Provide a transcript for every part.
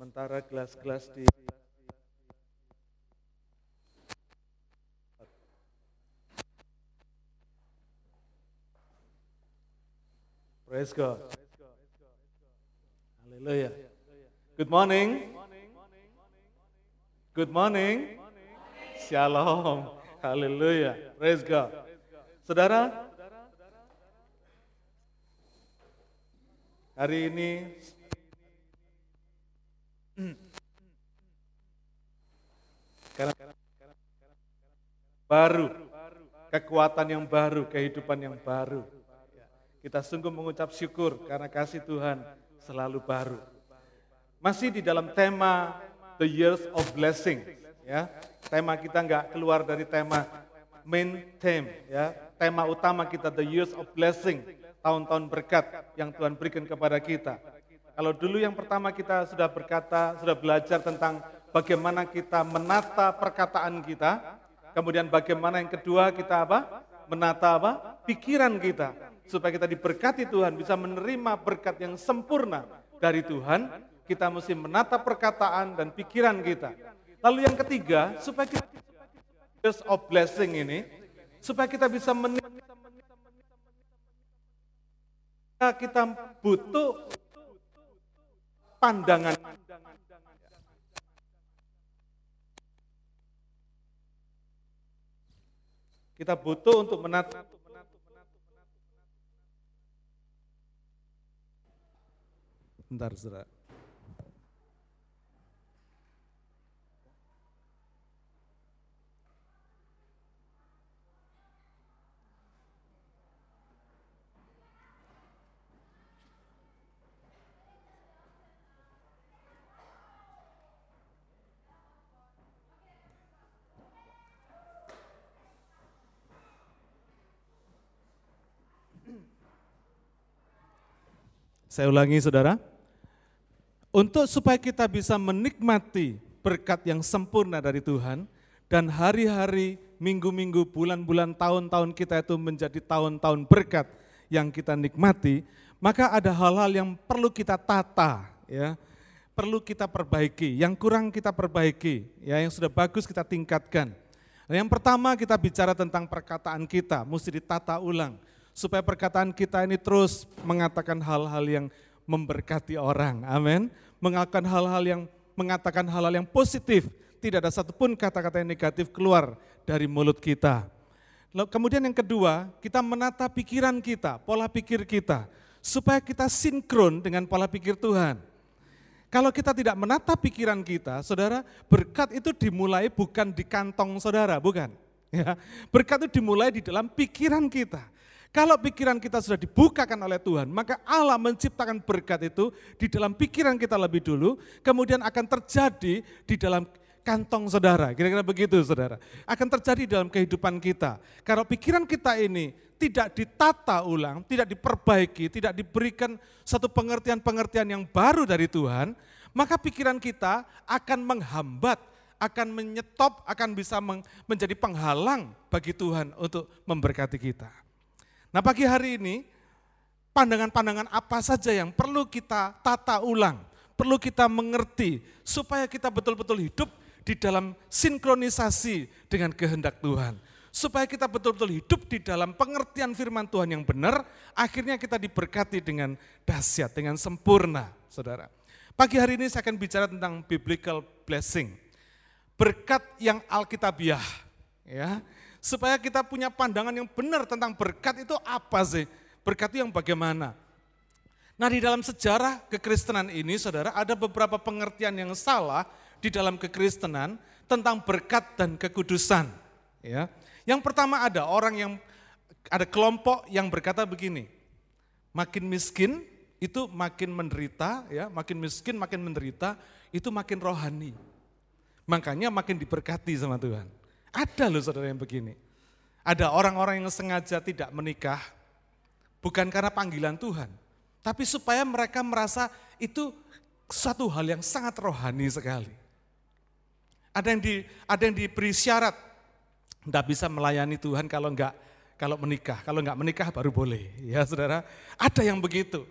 Sementara gelas-gelas di Praise God. Haleluya. Good morning. Good morning. Shalom. Haleluya. Praise God. Saudara, hari ini karena baru, kekuatan yang baru, kehidupan yang baru. Kita sungguh mengucap syukur karena kasih Tuhan selalu baru. Masih di dalam tema The Years of Blessing. Ya, tema kita nggak keluar dari tema main theme. Ya, tema utama kita The Years of Blessing, tahun-tahun berkat yang Tuhan berikan kepada kita. Kalau dulu yang pertama kita sudah berkata, sudah belajar tentang bagaimana kita menata perkataan kita, kemudian bagaimana yang kedua kita apa? Menata apa? Pikiran kita supaya kita diberkati Tuhan, bisa menerima berkat yang sempurna dari Tuhan, kita mesti menata perkataan dan pikiran kita. Lalu yang ketiga, supaya kita of blessing ini, supaya kita bisa menerima kita butuh pandangan kita butuh untuk menata Bentar, saudara. Saya ulangi saudara. Untuk supaya kita bisa menikmati berkat yang sempurna dari Tuhan dan hari-hari, minggu-minggu, bulan-bulan, tahun-tahun kita itu menjadi tahun-tahun berkat yang kita nikmati, maka ada hal-hal yang perlu kita tata, ya, perlu kita perbaiki, yang kurang kita perbaiki, ya, yang sudah bagus kita tingkatkan. Nah, yang pertama kita bicara tentang perkataan kita, mesti ditata ulang supaya perkataan kita ini terus mengatakan hal-hal yang memberkati orang. Amin. Mengatakan hal-hal yang mengatakan hal-hal yang positif. Tidak ada satupun kata-kata yang negatif keluar dari mulut kita. Kemudian yang kedua, kita menata pikiran kita, pola pikir kita, supaya kita sinkron dengan pola pikir Tuhan. Kalau kita tidak menata pikiran kita, saudara, berkat itu dimulai bukan di kantong saudara, bukan. Ya, berkat itu dimulai di dalam pikiran kita. Kalau pikiran kita sudah dibukakan oleh Tuhan, maka Allah menciptakan berkat itu di dalam pikiran kita lebih dulu, kemudian akan terjadi di dalam kantong saudara. Kira-kira begitu saudara. Akan terjadi dalam kehidupan kita. Kalau pikiran kita ini tidak ditata ulang, tidak diperbaiki, tidak diberikan satu pengertian-pengertian yang baru dari Tuhan, maka pikiran kita akan menghambat, akan menyetop, akan bisa menjadi penghalang bagi Tuhan untuk memberkati kita. Nah pagi hari ini, pandangan-pandangan apa saja yang perlu kita tata ulang, perlu kita mengerti, supaya kita betul-betul hidup di dalam sinkronisasi dengan kehendak Tuhan. Supaya kita betul-betul hidup di dalam pengertian firman Tuhan yang benar, akhirnya kita diberkati dengan dahsyat, dengan sempurna, saudara. Pagi hari ini saya akan bicara tentang biblical blessing. Berkat yang alkitabiah. Ya, supaya kita punya pandangan yang benar tentang berkat itu apa sih? Berkat itu yang bagaimana? Nah di dalam sejarah kekristenan ini saudara ada beberapa pengertian yang salah di dalam kekristenan tentang berkat dan kekudusan. Ya. Yang pertama ada orang yang ada kelompok yang berkata begini, makin miskin itu makin menderita, ya, makin miskin makin menderita itu makin rohani. Makanya makin diberkati sama Tuhan. Ada loh saudara yang begini. Ada orang-orang yang sengaja tidak menikah, bukan karena panggilan Tuhan, tapi supaya mereka merasa itu satu hal yang sangat rohani sekali. Ada yang di, ada yang diberi syarat, tidak bisa melayani Tuhan kalau enggak kalau menikah, kalau enggak menikah baru boleh, ya saudara. Ada yang begitu.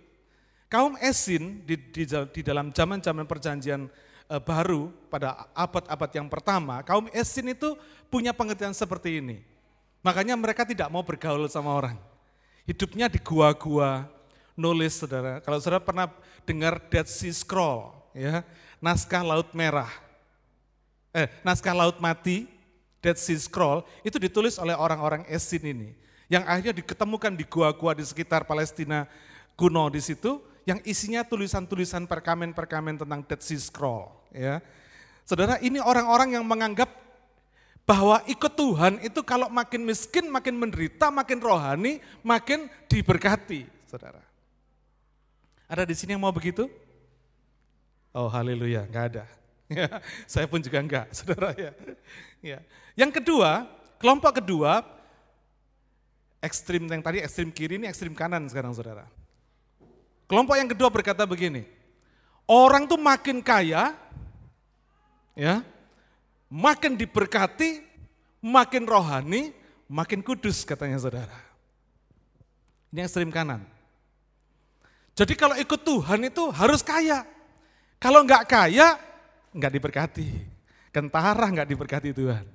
Kaum Esin di, di, di dalam zaman-zaman perjanjian baru pada abad-abad yang pertama, kaum Esin itu punya pengertian seperti ini. Makanya mereka tidak mau bergaul sama orang. Hidupnya di gua-gua, nulis saudara. Kalau saudara pernah dengar Dead Sea Scroll, ya, naskah Laut Merah, eh, naskah Laut Mati, Dead Sea Scroll, itu ditulis oleh orang-orang Esin ini. Yang akhirnya diketemukan di gua-gua di sekitar Palestina kuno di situ, yang isinya tulisan-tulisan perkamen-perkamen tentang Dead Sea Scroll. Ya. Saudara, ini orang-orang yang menganggap bahwa ikut Tuhan itu kalau makin miskin, makin menderita, makin rohani, makin diberkati. Saudara. Ada di sini yang mau begitu? Oh haleluya, enggak ada. Ya, saya pun juga enggak, saudara ya. ya. Yang kedua, kelompok kedua, ekstrim yang tadi ekstrim kiri ini ekstrim kanan sekarang saudara. Kelompok yang kedua berkata begini, orang tuh makin kaya, ya, makin diberkati, makin rohani, makin kudus katanya saudara. Ini ekstrim kanan. Jadi kalau ikut Tuhan itu harus kaya. Kalau enggak kaya, enggak diberkati. Kentara enggak diberkati Tuhan.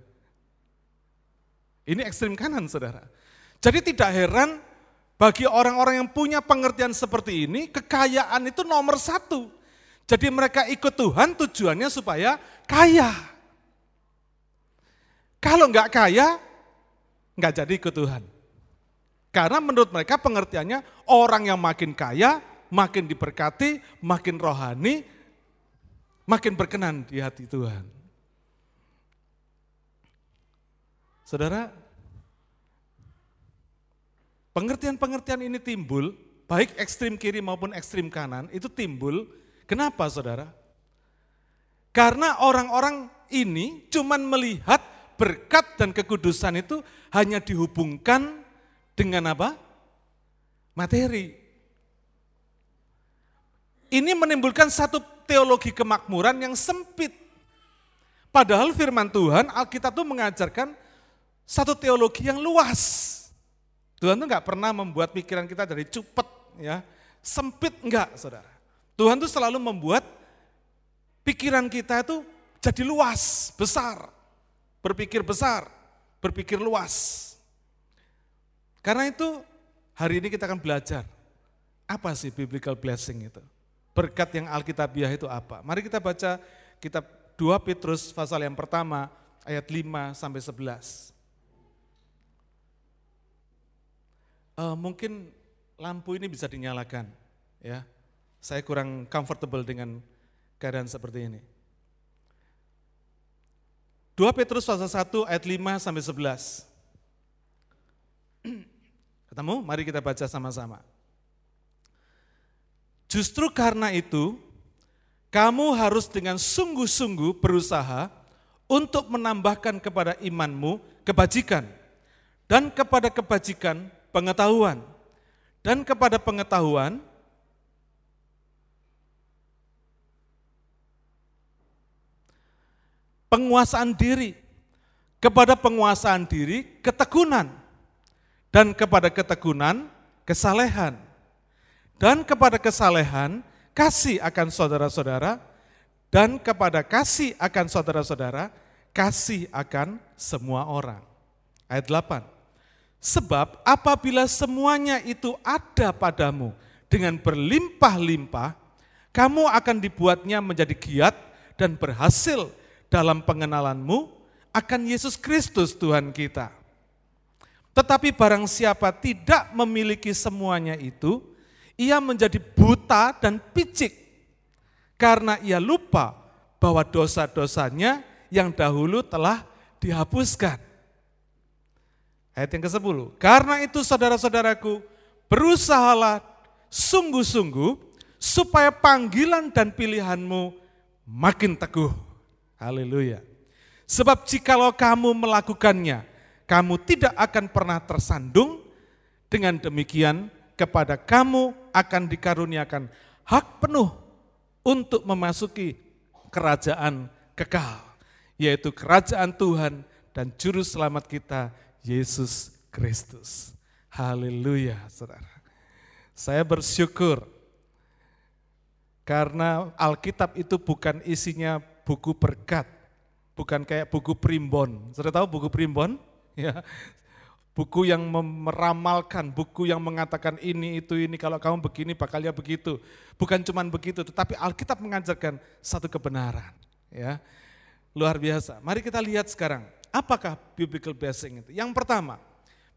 Ini ekstrim kanan saudara. Jadi tidak heran bagi orang-orang yang punya pengertian seperti ini, kekayaan itu nomor satu. Jadi mereka ikut Tuhan tujuannya supaya kaya. Kalau nggak kaya, nggak jadi ikut Tuhan. Karena menurut mereka pengertiannya orang yang makin kaya, makin diberkati, makin rohani, makin berkenan di hati Tuhan. Saudara, Pengertian-pengertian ini timbul, baik ekstrim kiri maupun ekstrim kanan, itu timbul. Kenapa saudara? Karena orang-orang ini cuman melihat berkat dan kekudusan itu hanya dihubungkan dengan apa? Materi. Ini menimbulkan satu teologi kemakmuran yang sempit. Padahal firman Tuhan, Alkitab itu mengajarkan satu teologi yang luas. Tuhan tuh nggak pernah membuat pikiran kita dari cupet, ya sempit enggak, saudara. Tuhan tuh selalu membuat pikiran kita itu jadi luas, besar, berpikir besar, berpikir luas. Karena itu hari ini kita akan belajar apa sih biblical blessing itu. Berkat yang Alkitabiah itu apa? Mari kita baca kitab 2 Petrus pasal yang pertama ayat 5 sampai 11. Uh, mungkin lampu ini bisa dinyalakan. Ya, saya kurang comfortable dengan keadaan seperti ini. 2 Petrus pasal 1 ayat 5 sampai 11. Ketemu? Mari kita baca sama-sama. Justru karena itu, kamu harus dengan sungguh-sungguh berusaha untuk menambahkan kepada imanmu kebajikan, dan kepada kebajikan pengetahuan. Dan kepada pengetahuan, penguasaan diri, kepada penguasaan diri ketekunan, dan kepada ketekunan kesalehan, dan kepada kesalehan kasih akan saudara-saudara, dan kepada kasih akan saudara-saudara, kasih akan semua orang. Ayat 8. Sebab apabila semuanya itu ada padamu dengan berlimpah-limpah, kamu akan dibuatnya menjadi giat dan berhasil dalam pengenalanmu akan Yesus Kristus Tuhan kita. Tetapi barang siapa tidak memiliki semuanya itu, ia menjadi buta dan picik karena ia lupa bahwa dosa-dosanya yang dahulu telah dihapuskan. Ayat yang ke-10. Karena itu saudara-saudaraku, berusahalah sungguh-sungguh supaya panggilan dan pilihanmu makin teguh. Haleluya. Sebab jikalau kamu melakukannya, kamu tidak akan pernah tersandung, dengan demikian kepada kamu akan dikaruniakan hak penuh untuk memasuki kerajaan kekal, yaitu kerajaan Tuhan dan juru selamat kita Yesus Kristus. Haleluya, saudara. Saya bersyukur Karena Alkitab itu bukan isinya buku berkat, bukan kayak buku primbon. Sudah tahu buku primbon? Ya, buku yang meramalkan, buku yang mengatakan ini, itu, ini, kalau kamu begini bakalnya begitu. Bukan cuma begitu, tetapi Alkitab mengajarkan satu kebenaran. Ya, Luar biasa. Mari kita lihat sekarang, apakah biblical blessing itu? Yang pertama,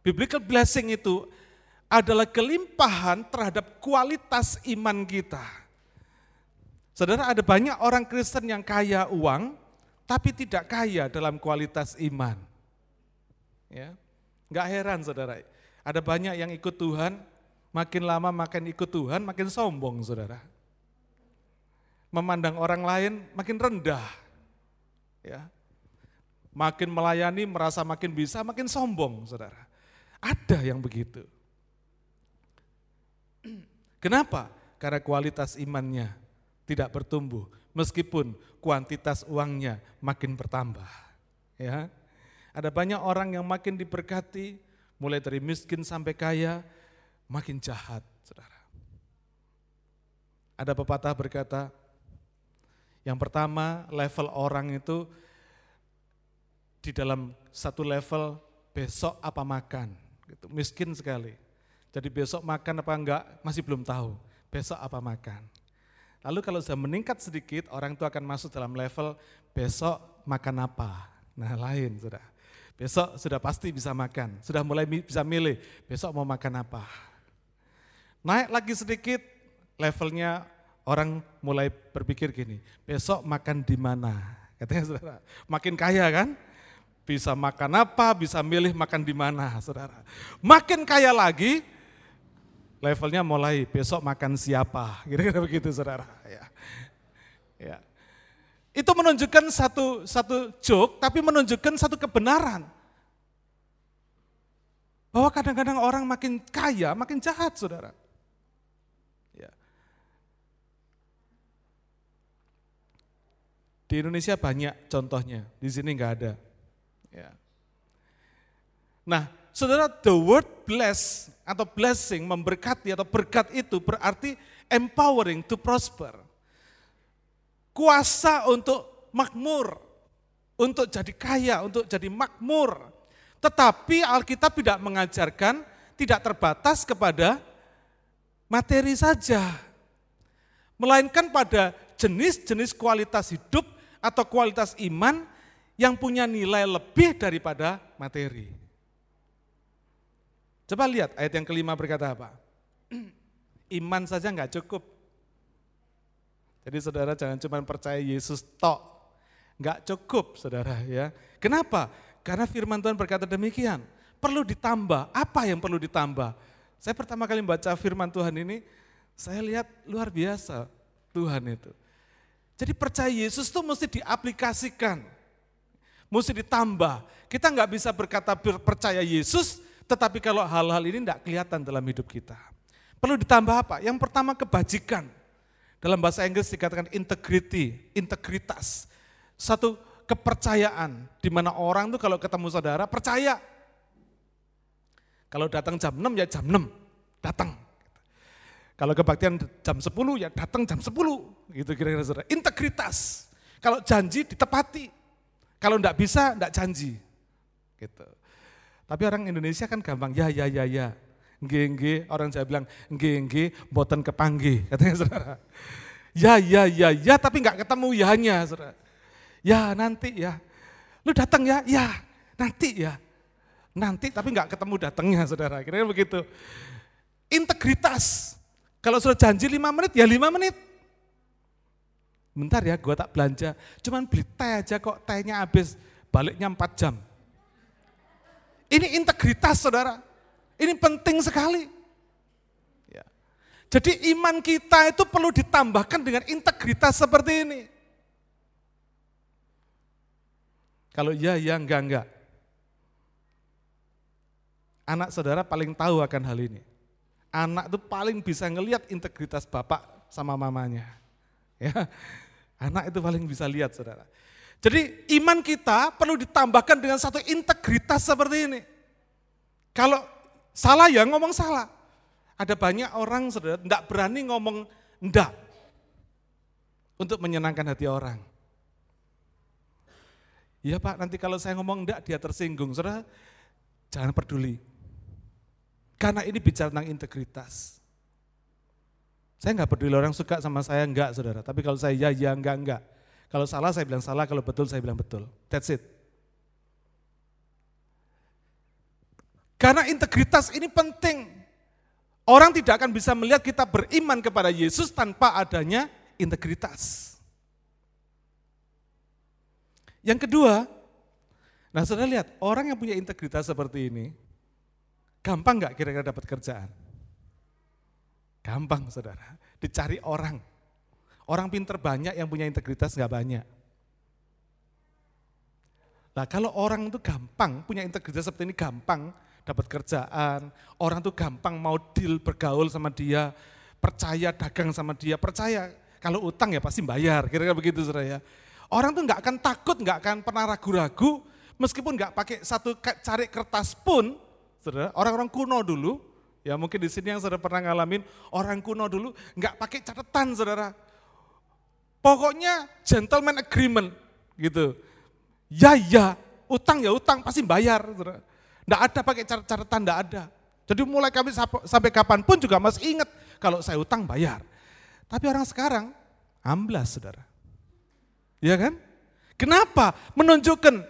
biblical blessing itu adalah kelimpahan terhadap kualitas iman kita. Saudara, ada banyak orang Kristen yang kaya uang, tapi tidak kaya dalam kualitas iman. Ya, Enggak heran saudara, ada banyak yang ikut Tuhan, makin lama makin ikut Tuhan, makin sombong saudara. Memandang orang lain makin rendah, ya. Makin melayani merasa makin bisa, makin sombong, Saudara. Ada yang begitu. Kenapa? Karena kualitas imannya tidak bertumbuh meskipun kuantitas uangnya makin bertambah. Ya. Ada banyak orang yang makin diberkati, mulai dari miskin sampai kaya, makin jahat, Saudara. Ada pepatah berkata, yang pertama, level orang itu di dalam satu level besok apa makan, gitu. miskin sekali. Jadi besok makan apa enggak masih belum tahu, besok apa makan. Lalu kalau sudah meningkat sedikit, orang itu akan masuk dalam level besok makan apa. Nah lain sudah. Besok sudah pasti bisa makan, sudah mulai bisa milih besok mau makan apa. Naik lagi sedikit, levelnya orang mulai berpikir gini, besok makan di mana? Katanya saudara, makin kaya kan? Bisa makan apa, bisa milih makan di mana saudara. Makin kaya lagi, levelnya mulai besok makan siapa, kira-kira begitu saudara. Ya. ya. Itu menunjukkan satu satu joke, tapi menunjukkan satu kebenaran. Bahwa kadang-kadang orang makin kaya, makin jahat saudara. Di Indonesia banyak contohnya, di sini nggak ada. Ya. Nah, saudara, the word bless atau blessing, memberkati atau berkat itu berarti empowering to prosper. Kuasa untuk makmur, untuk jadi kaya, untuk jadi makmur. Tetapi Alkitab tidak mengajarkan, tidak terbatas kepada materi saja. Melainkan pada jenis-jenis kualitas hidup atau kualitas iman yang punya nilai lebih daripada materi. Coba lihat ayat yang kelima berkata apa? Iman saja nggak cukup. Jadi saudara jangan cuma percaya Yesus tok. Nggak cukup saudara ya. Kenapa? Karena firman Tuhan berkata demikian. Perlu ditambah. Apa yang perlu ditambah? Saya pertama kali membaca firman Tuhan ini, saya lihat luar biasa Tuhan itu. Jadi percaya Yesus itu mesti diaplikasikan, mesti ditambah. Kita nggak bisa berkata percaya Yesus, tetapi kalau hal-hal ini tidak kelihatan dalam hidup kita. Perlu ditambah apa? Yang pertama kebajikan. Dalam bahasa Inggris dikatakan integrity, integritas. Satu kepercayaan, di mana orang tuh kalau ketemu saudara percaya. Kalau datang jam 6 ya jam 6, datang. Kalau kebaktian jam 10 ya datang jam 10. Gitu kira-kira saudara. Integritas. Kalau janji ditepati. Kalau enggak bisa enggak janji. Gitu. Tapi orang Indonesia kan gampang ya ya ya ya. Nge, orang saya bilang nge, nge, boten kepanggi, katanya saudara. Ya, ya, ya, ya, tapi enggak ketemu ya-nya, saudara. Ya, nanti ya. Lu datang ya? Ya, nanti ya. Nanti, tapi enggak ketemu datangnya, saudara. Kira-kira begitu. Integritas. Kalau sudah janji lima menit, ya lima menit. Bentar ya, gue tak belanja. Cuman beli teh aja kok, tehnya habis. Baliknya empat jam. Ini integritas saudara. Ini penting sekali. Ya. Jadi iman kita itu perlu ditambahkan dengan integritas seperti ini. Kalau ya, ya, enggak, enggak. Anak saudara paling tahu akan hal ini anak itu paling bisa ngelihat integritas bapak sama mamanya. Ya, anak itu paling bisa lihat saudara. Jadi iman kita perlu ditambahkan dengan satu integritas seperti ini. Kalau salah ya ngomong salah. Ada banyak orang saudara tidak berani ngomong enggak. untuk menyenangkan hati orang. Iya Pak, nanti kalau saya ngomong enggak dia tersinggung. Saudara, jangan peduli. Karena ini bicara tentang integritas. Saya enggak peduli orang suka sama saya enggak saudara, tapi kalau saya ya, ya, enggak, enggak. Kalau salah saya bilang salah, kalau betul saya bilang betul. That's it. Karena integritas ini penting. Orang tidak akan bisa melihat kita beriman kepada Yesus tanpa adanya integritas. Yang kedua, nah saudara lihat, orang yang punya integritas seperti ini, gampang nggak kira-kira dapat kerjaan? Gampang saudara, dicari orang. Orang pinter banyak yang punya integritas nggak banyak. Nah kalau orang itu gampang, punya integritas seperti ini gampang dapat kerjaan, orang tuh gampang mau deal bergaul sama dia, percaya dagang sama dia, percaya kalau utang ya pasti bayar, kira-kira begitu saudara ya. Orang tuh nggak akan takut, nggak akan pernah ragu-ragu, meskipun nggak pakai satu cari kertas pun, saudara, orang-orang kuno dulu, ya mungkin di sini yang saudara pernah ngalamin, orang kuno dulu nggak pakai catatan, saudara. Pokoknya gentleman agreement, gitu. Ya ya, utang ya utang pasti bayar, saudara. Nggak ada pakai catatan, nggak ada. Jadi mulai kami sampai kapan pun juga masih ingat kalau saya utang bayar. Tapi orang sekarang amblas, saudara. Iya kan? Kenapa? Menunjukkan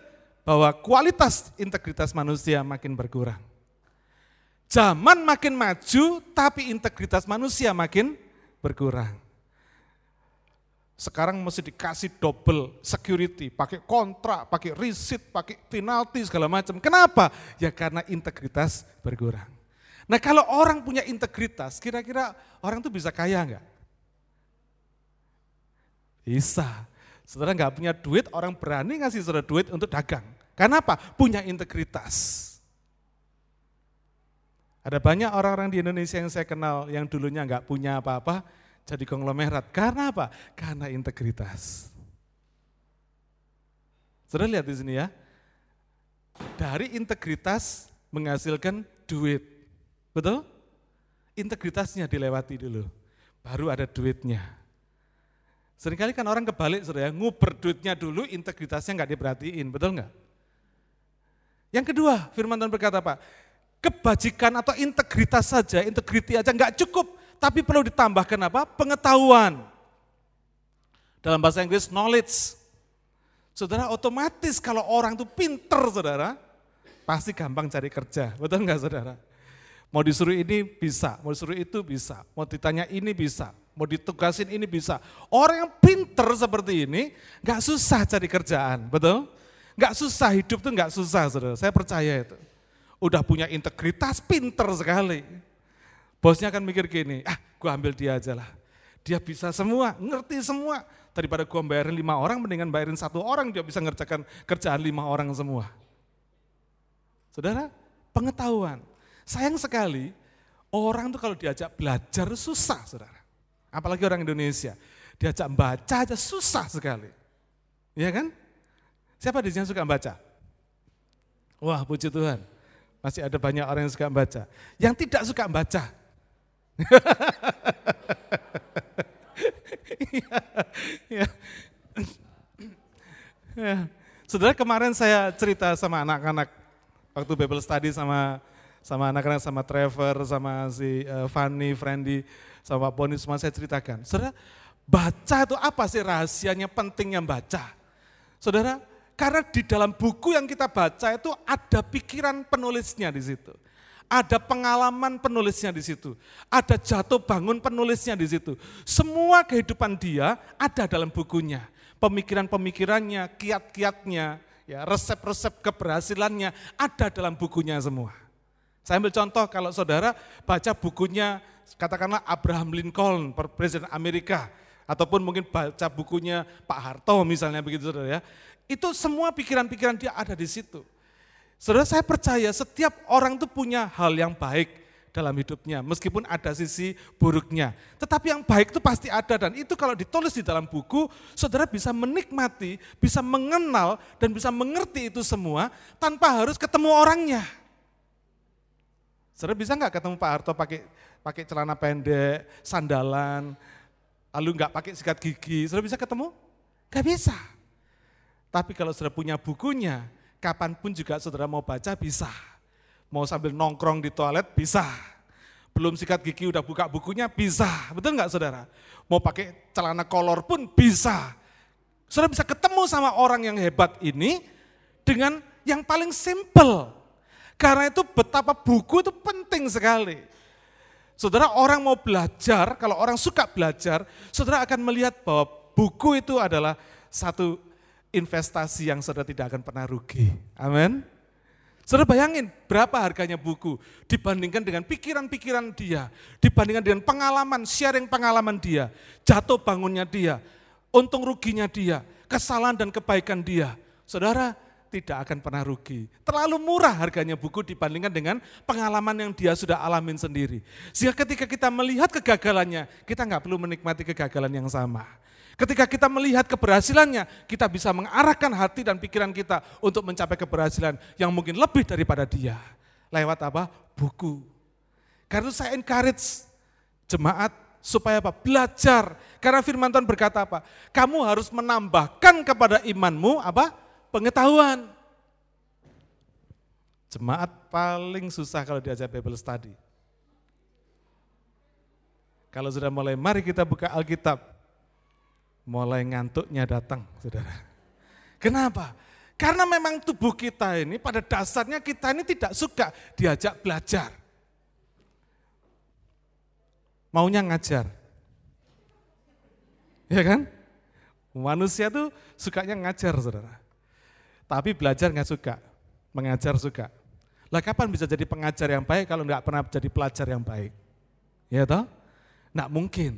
bahwa kualitas integritas manusia makin berkurang. Zaman makin maju, tapi integritas manusia makin berkurang. Sekarang mesti dikasih double security, pakai kontrak, pakai receipt, pakai penalti segala macam. Kenapa? Ya karena integritas berkurang. Nah kalau orang punya integritas, kira-kira orang itu bisa kaya enggak? Bisa. Saudara nggak punya duit, orang berani ngasih saudara duit untuk dagang. Kenapa? Punya integritas. Ada banyak orang-orang di Indonesia yang saya kenal yang dulunya nggak punya apa-apa, jadi konglomerat. Karena apa? Karena integritas. Saudara lihat di sini ya. Dari integritas menghasilkan duit. Betul? Integritasnya dilewati dulu. Baru ada duitnya. Seringkali kan orang kebalik saudara ya, nguber duitnya dulu, integritasnya nggak diperhatiin, betul nggak? Yang kedua, firman Tuhan berkata apa? Kebajikan atau integritas saja, integriti aja nggak cukup, tapi perlu ditambahkan apa? Pengetahuan. Dalam bahasa Inggris, knowledge. Saudara, otomatis kalau orang itu pinter, saudara, pasti gampang cari kerja, betul nggak saudara? Mau disuruh ini bisa, mau disuruh itu bisa, mau ditanya ini bisa, mau ditugasin ini bisa. Orang yang pinter seperti ini nggak susah cari kerjaan, betul? Nggak susah, hidup tuh nggak susah, saudara. Saya percaya itu. Udah punya integritas, pinter sekali. Bosnya akan mikir gini, ah gue ambil dia aja lah. Dia bisa semua, ngerti semua. Daripada gue bayarin lima orang, mendingan bayarin satu orang, dia bisa ngerjakan kerjaan lima orang semua. Saudara, pengetahuan. Sayang sekali, orang tuh kalau diajak belajar susah, saudara. Apalagi orang Indonesia. Diajak baca aja susah sekali. Iya kan? Siapa di sini suka baca? Wah puji Tuhan. Masih ada banyak orang yang suka baca. Yang tidak suka baca. ya, ya. Saudara kemarin saya cerita sama anak-anak waktu Bible study sama sama anak-anak sama Trevor, sama si uh, Fanny, Friendly sama Pak Boni semua saya ceritakan. Saudara, baca itu apa sih rahasianya pentingnya baca? Saudara, karena di dalam buku yang kita baca itu ada pikiran penulisnya di situ. Ada pengalaman penulisnya di situ. Ada jatuh bangun penulisnya di situ. Semua kehidupan dia ada dalam bukunya. Pemikiran-pemikirannya, kiat-kiatnya, ya resep-resep keberhasilannya ada dalam bukunya semua. Saya ambil contoh kalau saudara baca bukunya katakanlah Abraham Lincoln, Presiden Amerika, ataupun mungkin baca bukunya Pak Harto misalnya begitu saudara ya. Itu semua pikiran-pikiran dia ada di situ. Saudara saya percaya setiap orang itu punya hal yang baik dalam hidupnya, meskipun ada sisi buruknya. Tetapi yang baik itu pasti ada dan itu kalau ditulis di dalam buku, saudara bisa menikmati, bisa mengenal dan bisa mengerti itu semua tanpa harus ketemu orangnya. Saudara bisa nggak ketemu Pak Harto pakai pakai celana pendek, sandalan, lalu nggak pakai sikat gigi, sudah bisa ketemu? Gak bisa. Tapi kalau sudah punya bukunya, kapan pun juga saudara mau baca bisa. Mau sambil nongkrong di toilet bisa. Belum sikat gigi udah buka bukunya bisa. Betul nggak saudara? Mau pakai celana kolor pun bisa. Saudara bisa ketemu sama orang yang hebat ini dengan yang paling simple. Karena itu betapa buku itu penting sekali. Saudara orang mau belajar, kalau orang suka belajar, saudara akan melihat bahwa buku itu adalah satu investasi yang saudara tidak akan pernah rugi. Amin. Saudara bayangin berapa harganya buku dibandingkan dengan pikiran-pikiran dia, dibandingkan dengan pengalaman, sharing pengalaman dia, jatuh bangunnya dia, untung ruginya dia, kesalahan dan kebaikan dia. Saudara, tidak akan pernah rugi. Terlalu murah harganya buku dibandingkan dengan pengalaman yang dia sudah alamin sendiri. Sehingga ketika kita melihat kegagalannya, kita nggak perlu menikmati kegagalan yang sama. Ketika kita melihat keberhasilannya, kita bisa mengarahkan hati dan pikiran kita untuk mencapai keberhasilan yang mungkin lebih daripada dia. Lewat apa? Buku. Karena saya encourage jemaat supaya apa? Belajar. Karena firman Tuhan berkata apa? Kamu harus menambahkan kepada imanmu apa? pengetahuan. Jemaat paling susah kalau diajak Bible study. Kalau sudah mulai, mari kita buka Alkitab. Mulai ngantuknya datang, saudara. Kenapa? Karena memang tubuh kita ini pada dasarnya kita ini tidak suka diajak belajar. Maunya ngajar. Ya kan? Manusia tuh sukanya ngajar, saudara. Tapi belajar nggak suka, mengajar suka. Lah kapan bisa jadi pengajar yang baik kalau nggak pernah jadi pelajar yang baik? Ya toh? Nggak mungkin.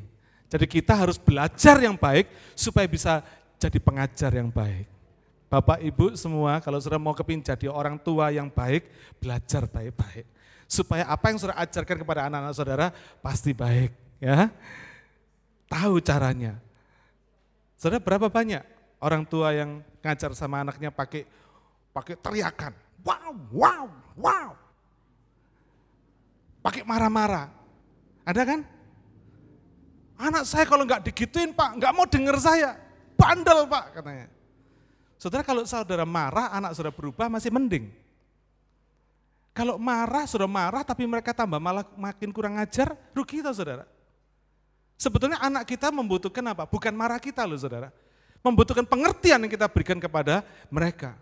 Jadi kita harus belajar yang baik supaya bisa jadi pengajar yang baik. Bapak Ibu semua kalau sudah mau kepingin jadi orang tua yang baik, belajar baik-baik. Supaya apa yang sudah ajarkan kepada anak-anak saudara pasti baik. ya Tahu caranya. Saudara berapa banyak orang tua yang ngajar sama anaknya pakai pakai teriakan. Wow, wow, wow. Pakai marah-marah. Ada kan? Anak saya kalau nggak digituin pak, nggak mau dengar saya. Bandel pak katanya. Saudara kalau saudara marah, anak saudara berubah masih mending. Kalau marah, saudara marah tapi mereka tambah malah makin kurang ajar, rugi kita saudara. Sebetulnya anak kita membutuhkan apa? Bukan marah kita loh saudara membutuhkan pengertian yang kita berikan kepada mereka.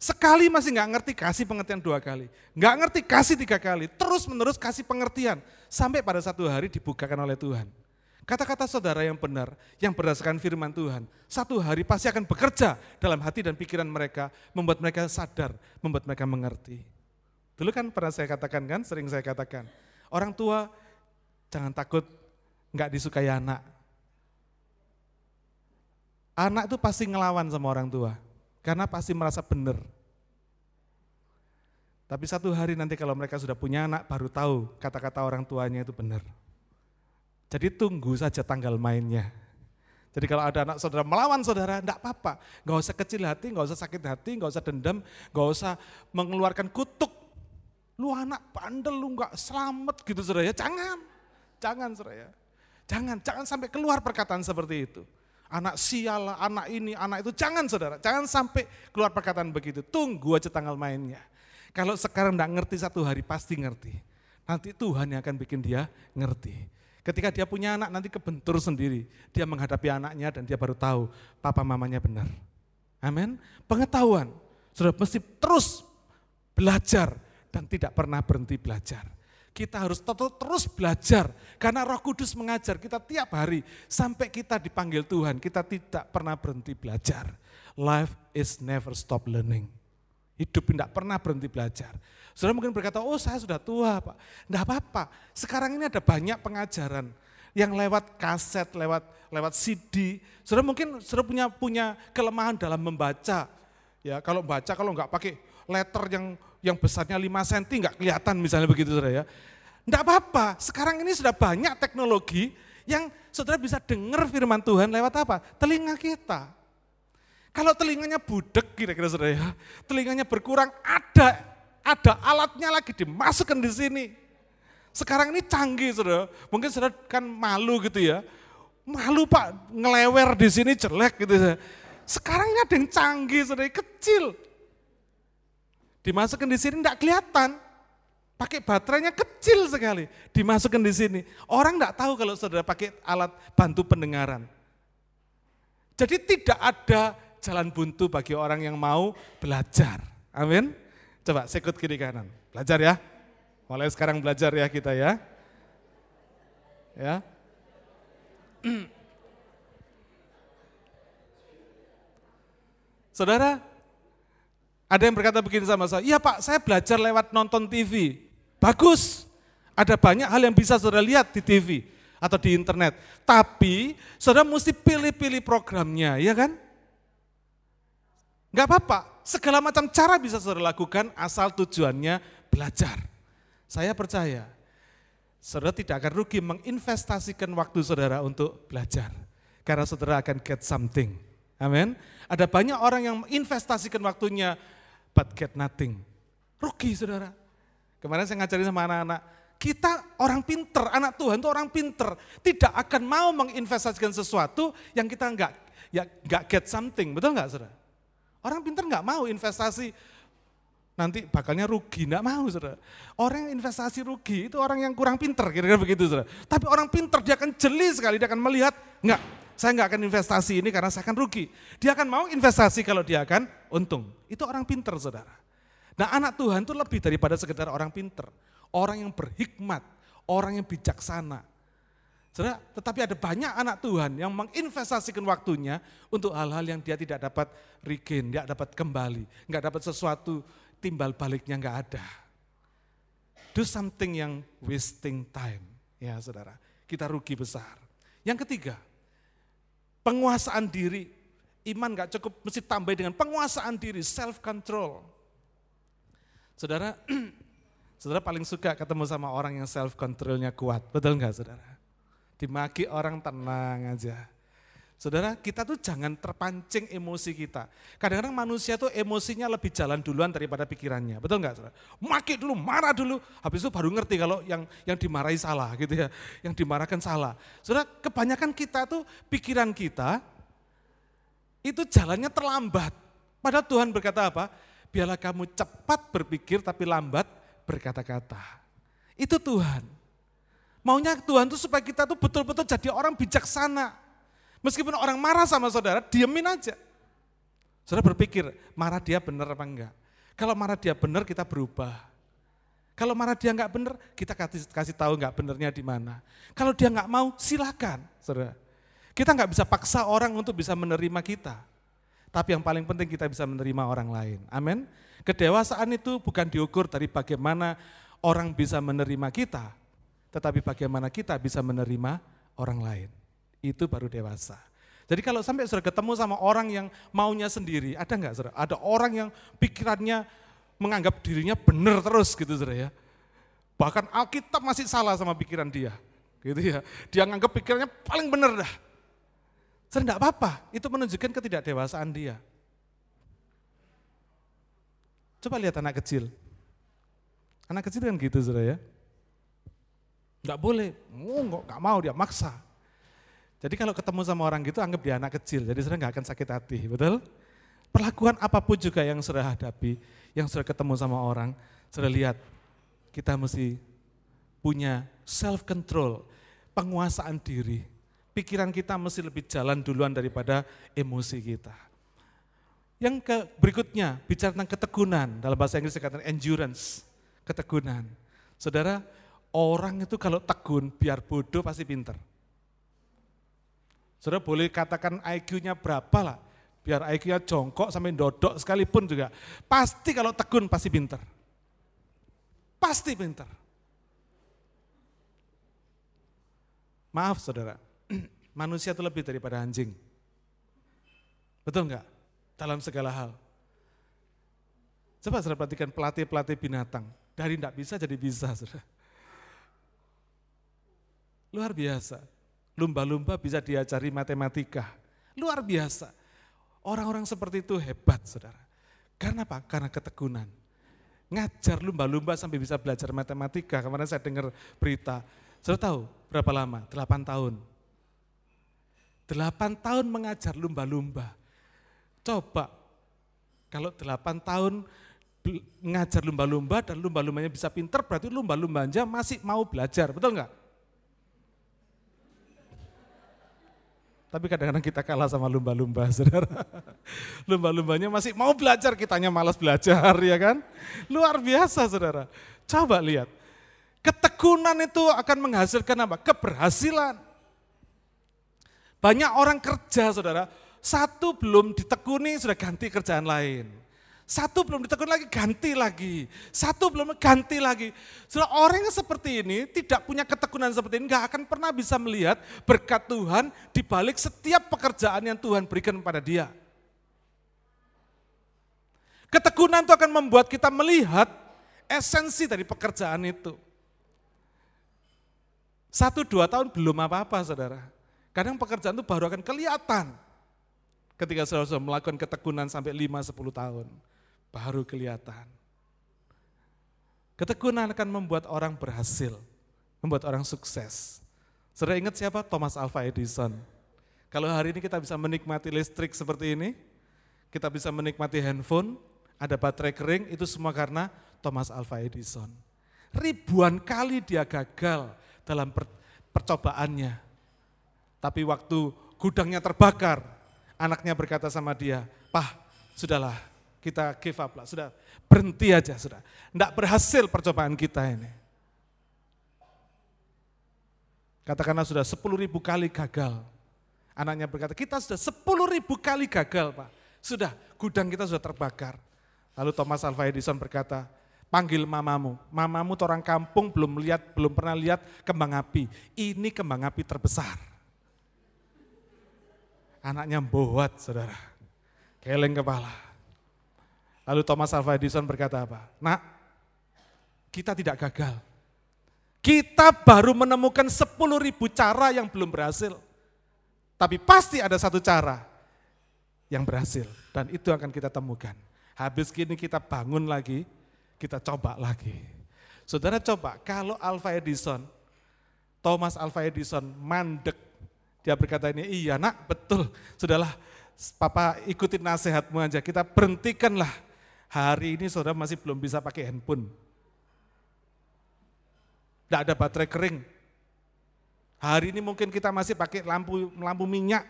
Sekali masih nggak ngerti, kasih pengertian dua kali. Nggak ngerti, kasih tiga kali. Terus menerus kasih pengertian. Sampai pada satu hari dibukakan oleh Tuhan. Kata-kata saudara yang benar, yang berdasarkan firman Tuhan, satu hari pasti akan bekerja dalam hati dan pikiran mereka, membuat mereka sadar, membuat mereka mengerti. Dulu kan pernah saya katakan kan, sering saya katakan, orang tua jangan takut nggak disukai anak, Anak itu pasti ngelawan sama orang tua, karena pasti merasa benar. Tapi satu hari nanti kalau mereka sudah punya anak, baru tahu kata-kata orang tuanya itu benar. Jadi tunggu saja tanggal mainnya. Jadi kalau ada anak saudara melawan saudara, enggak apa-apa. Enggak usah kecil hati, enggak usah sakit hati, enggak usah dendam, enggak usah mengeluarkan kutuk. Lu anak bandel, lu enggak selamat gitu saudara ya. Jangan, jangan saudara ya. Jangan, jangan sampai keluar perkataan seperti itu anak sial, anak ini, anak itu. Jangan saudara, jangan sampai keluar perkataan begitu. Tunggu aja tanggal mainnya. Kalau sekarang enggak ngerti satu hari pasti ngerti. Nanti Tuhan yang akan bikin dia ngerti. Ketika dia punya anak nanti kebentur sendiri. Dia menghadapi anaknya dan dia baru tahu papa mamanya benar. Amin. Pengetahuan. Sudah mesti terus belajar dan tidak pernah berhenti belajar. Kita harus terus belajar karena Roh Kudus mengajar kita tiap hari sampai kita dipanggil Tuhan. Kita tidak pernah berhenti belajar. Life is never stop learning. Hidup tidak pernah berhenti belajar. Saudara mungkin berkata, oh saya sudah tua Pak. Tidak apa-apa, sekarang ini ada banyak pengajaran yang lewat kaset, lewat lewat CD. Saudara mungkin saudara punya punya kelemahan dalam membaca. Ya, kalau baca kalau nggak pakai letter yang yang besarnya 5 cm nggak kelihatan misalnya begitu saudara ya. Enggak apa-apa, sekarang ini sudah banyak teknologi yang saudara bisa dengar firman Tuhan lewat apa? Telinga kita. Kalau telinganya budek kira-kira saudara ya, telinganya berkurang, ada ada alatnya lagi dimasukkan di sini. Sekarang ini canggih saudara, mungkin saudara kan malu gitu ya, Malu pak, ngelewer di sini jelek gitu. Sekarang ini ada yang canggih, saudara, kecil. Dimasukkan di sini tidak kelihatan. Pakai baterainya kecil sekali. Dimasukkan di sini. Orang tidak tahu kalau saudara pakai alat bantu pendengaran. Jadi tidak ada jalan buntu bagi orang yang mau belajar. Amin. Coba sekut kiri kanan. Belajar ya. Mulai sekarang belajar ya kita ya. Ya. Saudara, ada yang berkata begini sama saya, iya pak saya belajar lewat nonton TV. Bagus, ada banyak hal yang bisa saudara lihat di TV atau di internet. Tapi saudara mesti pilih-pilih programnya, ya kan? Enggak apa-apa, segala macam cara bisa saudara lakukan asal tujuannya belajar. Saya percaya, saudara tidak akan rugi menginvestasikan waktu saudara untuk belajar. Karena saudara akan get something. Amin. Ada banyak orang yang menginvestasikan waktunya, but get nothing. Rugi saudara. Kemarin saya ngajarin sama anak-anak, kita orang pinter, anak Tuhan itu orang pinter. Tidak akan mau menginvestasikan sesuatu yang kita enggak, ya, enggak get something. Betul enggak saudara? Orang pinter enggak mau investasi nanti bakalnya rugi, enggak mau saudara. Orang yang investasi rugi itu orang yang kurang pinter, kira-kira begitu saudara. Tapi orang pinter dia akan jeli sekali, dia akan melihat, enggak, saya enggak akan investasi ini karena saya akan rugi. Dia akan mau investasi kalau dia akan untung. Itu orang pinter saudara. Nah anak Tuhan itu lebih daripada sekedar orang pinter. Orang yang berhikmat, orang yang bijaksana. Saudara, tetapi ada banyak anak Tuhan yang menginvestasikan waktunya untuk hal-hal yang dia tidak dapat regain, tidak dapat kembali, nggak dapat sesuatu timbal baliknya nggak ada. Do something yang wasting time, ya saudara. Kita rugi besar. Yang ketiga, penguasaan diri. Iman nggak cukup mesti tambah dengan penguasaan diri, self control. Saudara, saudara paling suka ketemu sama orang yang self controlnya kuat, betul nggak saudara? Dimaki orang tenang aja. Saudara, kita tuh jangan terpancing emosi kita. Kadang-kadang manusia tuh emosinya lebih jalan duluan daripada pikirannya. Betul nggak? Saudara? Maki dulu, marah dulu. Habis itu baru ngerti kalau yang yang dimarahi salah gitu ya. Yang dimarahkan salah. Saudara, kebanyakan kita tuh pikiran kita itu jalannya terlambat. Padahal Tuhan berkata apa? Biarlah kamu cepat berpikir tapi lambat berkata-kata. Itu Tuhan. Maunya Tuhan tuh supaya kita tuh betul-betul jadi orang bijaksana. Meskipun orang marah sama saudara, diemin aja. Saudara berpikir, marah dia benar apa enggak? Kalau marah dia benar, kita berubah. Kalau marah dia enggak benar, kita kasih, kasih tahu enggak benernya di mana. Kalau dia enggak mau, silakan, saudara. Kita enggak bisa paksa orang untuk bisa menerima kita. Tapi yang paling penting kita bisa menerima orang lain. Amin. Kedewasaan itu bukan diukur dari bagaimana orang bisa menerima kita, tetapi bagaimana kita bisa menerima orang lain itu baru dewasa. Jadi kalau sampai sudah ketemu sama orang yang maunya sendiri, ada nggak saudara? Ada orang yang pikirannya menganggap dirinya benar terus gitu saudara ya. Bahkan Alkitab masih salah sama pikiran dia. Gitu ya. Dia nganggap pikirannya paling benar dah. Saudara enggak apa-apa, itu menunjukkan ketidakdewasaan dia. Coba lihat anak kecil. Anak kecil kan gitu saudara ya. Enggak boleh, enggak mau dia maksa. Jadi kalau ketemu sama orang gitu anggap dia anak kecil, jadi sudah nggak akan sakit hati, betul? Perlakuan apa pun juga yang sudah hadapi, yang sudah ketemu sama orang, sudah lihat, kita mesti punya self control, penguasaan diri. Pikiran kita mesti lebih jalan duluan daripada emosi kita. Yang ke berikutnya, bicara tentang ketegunan, dalam bahasa Inggris dikatakan endurance, ketegunan. Saudara, orang itu kalau tegun, biar bodoh pasti pinter. Saudara boleh katakan IQ-nya berapa lah, biar IQ-nya jongkok sampai dodok sekalipun juga. Pasti kalau tekun pasti pinter. Pasti pinter. Maaf saudara, manusia itu lebih daripada anjing. Betul enggak? Dalam segala hal. Coba saudara perhatikan pelatih-pelatih binatang. Dari enggak bisa jadi bisa saudara. Luar biasa. Lumba-lumba bisa diajari matematika. Luar biasa. Orang-orang seperti itu hebat, saudara. Karena apa? Karena ketekunan. Ngajar lumba-lumba sampai bisa belajar matematika. Kemarin saya dengar berita. Saudara tahu berapa lama? 8 tahun. Delapan tahun mengajar lumba-lumba. Coba, kalau delapan tahun mengajar lumba-lumba dan lumba-lumbanya bisa pinter, berarti lumba-lumbanya masih mau belajar, betul enggak? Tapi kadang-kadang kita kalah sama lumba-lumba, saudara. Lumba-lumbanya masih mau belajar, kitanya malas belajar, ya kan? Luar biasa, saudara. Coba lihat, ketekunan itu akan menghasilkan apa? Keberhasilan. Banyak orang kerja, saudara, satu belum ditekuni sudah ganti kerjaan lain. Satu belum ditekun lagi, ganti lagi. Satu belum ganti lagi. Sudah orang yang seperti ini, tidak punya ketekunan seperti ini, nggak akan pernah bisa melihat berkat Tuhan di balik setiap pekerjaan yang Tuhan berikan kepada dia. Ketekunan itu akan membuat kita melihat esensi dari pekerjaan itu. Satu dua tahun belum apa-apa saudara. Kadang pekerjaan itu baru akan kelihatan ketika saudara melakukan ketekunan sampai 5-10 tahun baru kelihatan. Ketekunan akan membuat orang berhasil, membuat orang sukses. Sudah ingat siapa? Thomas Alva Edison. Kalau hari ini kita bisa menikmati listrik seperti ini, kita bisa menikmati handphone, ada baterai kering, itu semua karena Thomas Alva Edison. Ribuan kali dia gagal dalam percobaannya. Tapi waktu gudangnya terbakar, anaknya berkata sama dia, Pah, sudahlah, kita give up lah, sudah berhenti aja sudah. Tidak berhasil percobaan kita ini. Katakanlah sudah 10 ribu kali gagal. Anaknya berkata, kita sudah 10 ribu kali gagal Pak. Sudah, gudang kita sudah terbakar. Lalu Thomas Alva Edison berkata, panggil mamamu. Mamamu orang kampung belum lihat, belum pernah lihat kembang api. Ini kembang api terbesar. Anaknya bohot, saudara. Keleng kepala. Lalu Thomas Alva Edison berkata apa? Nak, kita tidak gagal. Kita baru menemukan 10 ribu cara yang belum berhasil. Tapi pasti ada satu cara yang berhasil. Dan itu akan kita temukan. Habis gini kita bangun lagi, kita coba lagi. Saudara coba, kalau Alva Edison, Thomas Alva Edison mandek, dia berkata ini, iya nak betul, sudahlah Papa ikutin nasihatmu aja, kita berhentikanlah Hari ini saudara masih belum bisa pakai handphone. Tidak ada baterai kering. Hari ini mungkin kita masih pakai lampu lampu minyak,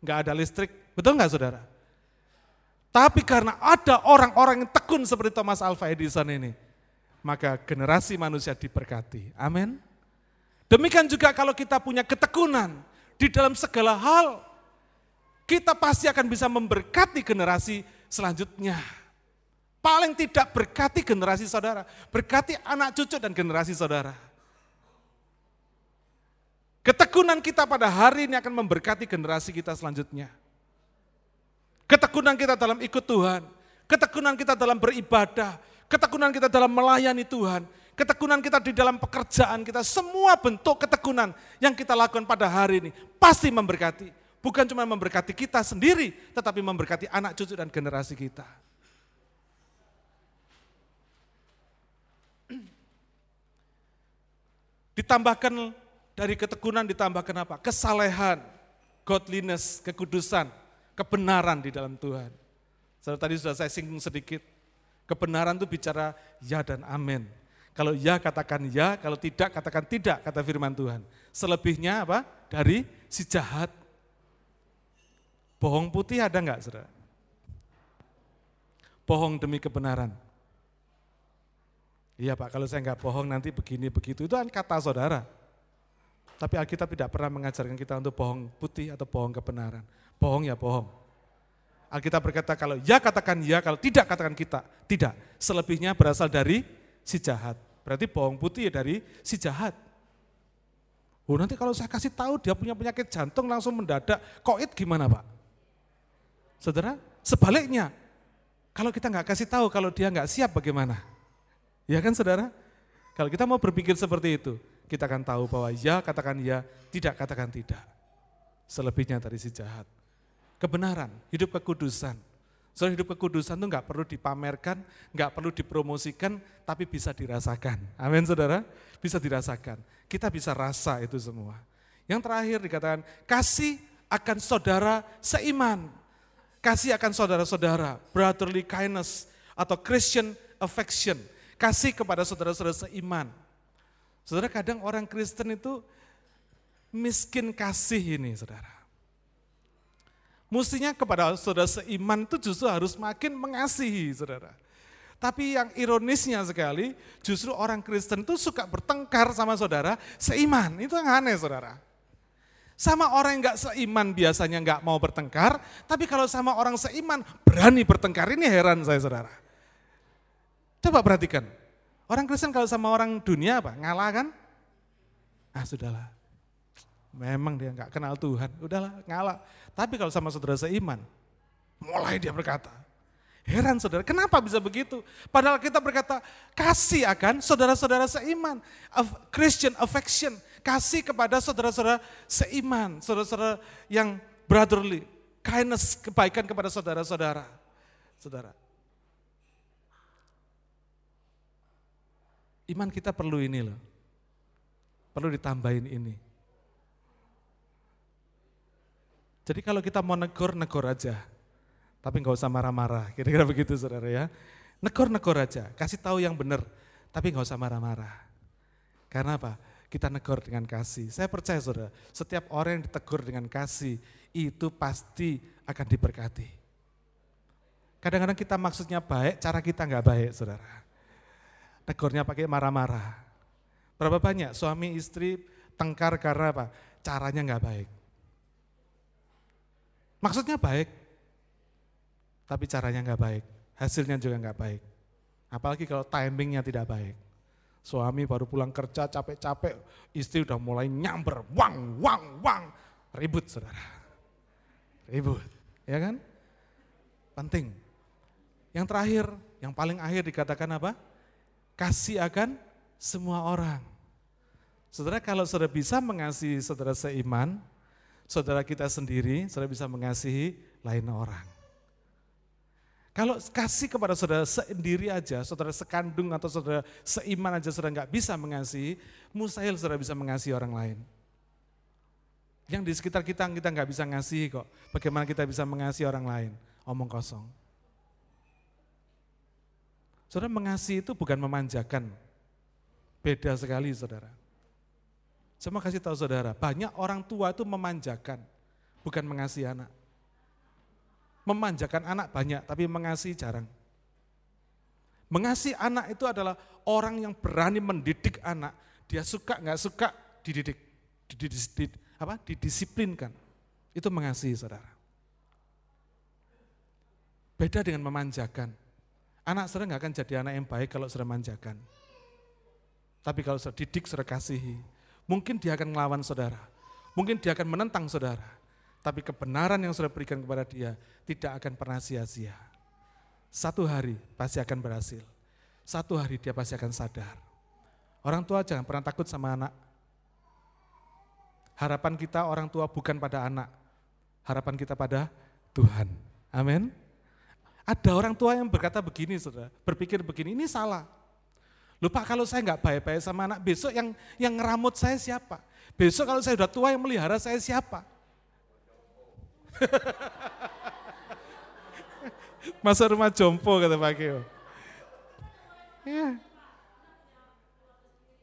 nggak ada listrik. Betul nggak saudara? Tapi karena ada orang-orang yang tekun seperti Thomas Alva Edison ini, maka generasi manusia diberkati. Amin. Demikian juga kalau kita punya ketekunan di dalam segala hal, kita pasti akan bisa memberkati generasi selanjutnya. Paling tidak berkati generasi saudara, berkati anak cucu dan generasi saudara. Ketekunan kita pada hari ini akan memberkati generasi kita selanjutnya. Ketekunan kita dalam ikut Tuhan, ketekunan kita dalam beribadah, ketekunan kita dalam melayani Tuhan, ketekunan kita di dalam pekerjaan kita, semua bentuk ketekunan yang kita lakukan pada hari ini pasti memberkati. Bukan cuma memberkati kita sendiri, tetapi memberkati anak cucu dan generasi kita. Ditambahkan dari ketekunan ditambahkan apa? Kesalehan, godliness, kekudusan, kebenaran di dalam Tuhan. Saya tadi sudah saya singgung sedikit. Kebenaran itu bicara ya dan amin. Kalau ya katakan ya, kalau tidak katakan tidak, kata firman Tuhan. Selebihnya apa? Dari si jahat. Bohong putih ada enggak, saudara? Bohong demi kebenaran. Iya Pak, kalau saya nggak bohong nanti begini begitu, itu kan kata saudara. Tapi Alkitab tidak pernah mengajarkan kita untuk bohong putih atau bohong kebenaran. Bohong ya bohong. Alkitab berkata kalau ya katakan ya, kalau tidak katakan kita. Tidak, selebihnya berasal dari si jahat. Berarti bohong putih ya dari si jahat. Oh nanti kalau saya kasih tahu dia punya penyakit jantung langsung mendadak, koit gimana Pak? Saudara, sebaliknya, kalau kita nggak kasih tahu kalau dia nggak siap bagaimana? Ya kan saudara? Kalau kita mau berpikir seperti itu, kita akan tahu bahwa ya katakan ya, tidak katakan tidak. Selebihnya dari si jahat. Kebenaran, hidup kekudusan. Soal hidup kekudusan itu nggak perlu dipamerkan, nggak perlu dipromosikan, tapi bisa dirasakan. Amin saudara, bisa dirasakan. Kita bisa rasa itu semua. Yang terakhir dikatakan, kasih akan saudara seiman. Kasih akan saudara-saudara, brotherly kindness atau Christian affection. Kasih kepada saudara-saudara seiman. Saudara kadang orang Kristen itu miskin kasih ini saudara. Mestinya kepada saudara seiman itu justru harus makin mengasihi saudara. Tapi yang ironisnya sekali, justru orang Kristen itu suka bertengkar sama saudara seiman. Itu yang aneh saudara. Sama orang yang nggak seiman biasanya nggak mau bertengkar, tapi kalau sama orang seiman berani bertengkar, ini heran saya saudara. Coba perhatikan, orang Kristen kalau sama orang dunia apa? Ngalah kan? Ah sudahlah, memang dia nggak kenal Tuhan, udahlah ngalah. Tapi kalau sama saudara seiman, mulai dia berkata, Heran saudara, kenapa bisa begitu? Padahal kita berkata, kasih akan saudara-saudara seiman. Christian affection, kasih kepada saudara-saudara seiman, saudara-saudara yang brotherly, kindness, kebaikan kepada saudara-saudara. Saudara. Iman kita perlu ini loh. Perlu ditambahin ini. Jadi kalau kita mau negor, negor aja. Tapi nggak usah marah-marah, kira-kira begitu saudara ya. Negor-negor aja, kasih tahu yang benar, tapi nggak usah marah-marah. Karena apa? kita negor dengan kasih. Saya percaya saudara, setiap orang yang ditegur dengan kasih, itu pasti akan diberkati. Kadang-kadang kita maksudnya baik, cara kita nggak baik saudara. Negornya pakai marah-marah. Berapa banyak suami istri tengkar karena apa? Caranya nggak baik. Maksudnya baik, tapi caranya nggak baik. Hasilnya juga nggak baik. Apalagi kalau timingnya tidak baik. Suami baru pulang kerja capek-capek, istri udah mulai nyamber, wang, wang, wang. Ribut saudara. Ribut, ya kan? Penting. Yang terakhir, yang paling akhir dikatakan apa? Kasih akan semua orang. Saudara kalau saudara bisa mengasihi saudara seiman, saudara kita sendiri, saudara bisa mengasihi lain orang. Kalau kasih kepada saudara sendiri aja, saudara sekandung atau saudara seiman aja saudara nggak bisa mengasihi, mustahil saudara bisa mengasihi orang lain. Yang di sekitar kita kita nggak bisa ngasihi kok. Bagaimana kita bisa mengasihi orang lain? Omong kosong. Saudara mengasihi itu bukan memanjakan. Beda sekali saudara. Saya mau kasih tahu saudara, banyak orang tua itu memanjakan, bukan mengasihi anak. Memanjakan anak banyak, tapi mengasihi jarang. Mengasihi anak itu adalah orang yang berani mendidik anak. Dia suka nggak suka dididik, dididik, apa? didisiplinkan. Itu mengasihi saudara. Beda dengan memanjakan. Anak saudara nggak akan jadi anak yang baik kalau sudah manjakan. Tapi kalau sudah didik, sudah kasihi, mungkin dia akan melawan saudara. Mungkin dia akan menentang saudara. Tapi kebenaran yang sudah berikan kepada dia tidak akan pernah sia-sia. Satu hari pasti akan berhasil. Satu hari dia pasti akan sadar. Orang tua jangan pernah takut sama anak. Harapan kita orang tua bukan pada anak. Harapan kita pada Tuhan. Amin. Ada orang tua yang berkata begini, saudara, berpikir begini, ini salah. Lupa kalau saya nggak baik-baik sama anak, besok yang yang ngeramut saya siapa? Besok kalau saya sudah tua yang melihara saya siapa? Masa rumah jompo kata Pak Kio. Ya.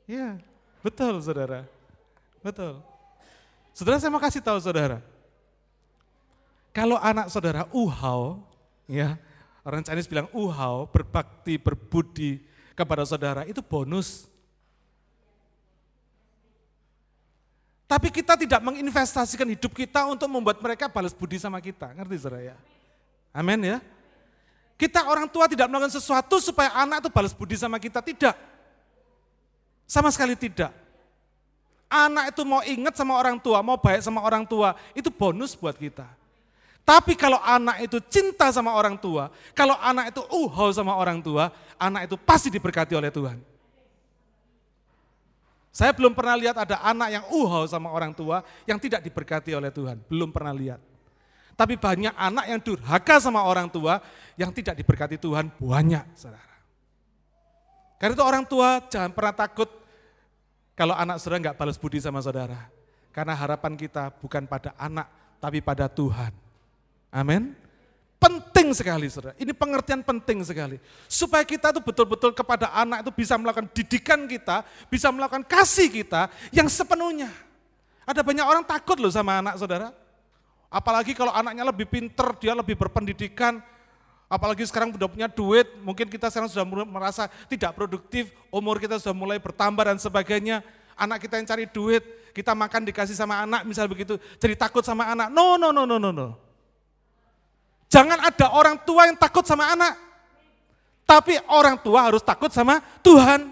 Ya, betul saudara. Betul. Saudara saya mau kasih tahu saudara. Kalau anak saudara uhau, ya, orang Chinese bilang uhau, berbakti, berbudi kepada saudara, itu bonus. Tapi kita tidak menginvestasikan hidup kita untuk membuat mereka balas budi sama kita. Ngerti saudara ya? Amin ya. Kita orang tua tidak melakukan sesuatu supaya anak itu balas budi sama kita. Tidak. Sama sekali tidak. Anak itu mau ingat sama orang tua, mau baik sama orang tua, itu bonus buat kita. Tapi kalau anak itu cinta sama orang tua, kalau anak itu uhau sama orang tua, anak itu pasti diberkati oleh Tuhan. Saya belum pernah lihat ada anak yang uhau sama orang tua yang tidak diberkati oleh Tuhan. Belum pernah lihat. Tapi banyak anak yang durhaka sama orang tua yang tidak diberkati Tuhan banyak, saudara. Karena itu orang tua jangan pernah takut kalau anak saudara nggak balas budi sama saudara. Karena harapan kita bukan pada anak, tapi pada Tuhan. Amin. Penting sekali saudara, ini pengertian penting sekali. Supaya kita tuh betul-betul kepada anak itu bisa melakukan didikan kita, bisa melakukan kasih kita yang sepenuhnya. Ada banyak orang takut loh sama anak saudara. Apalagi kalau anaknya lebih pinter, dia lebih berpendidikan, apalagi sekarang sudah punya duit, mungkin kita sekarang sudah merasa tidak produktif, umur kita sudah mulai bertambah dan sebagainya. Anak kita yang cari duit, kita makan dikasih sama anak, misal begitu, jadi takut sama anak. No, no, no, no, no, no. Jangan ada orang tua yang takut sama anak. Tapi orang tua harus takut sama Tuhan.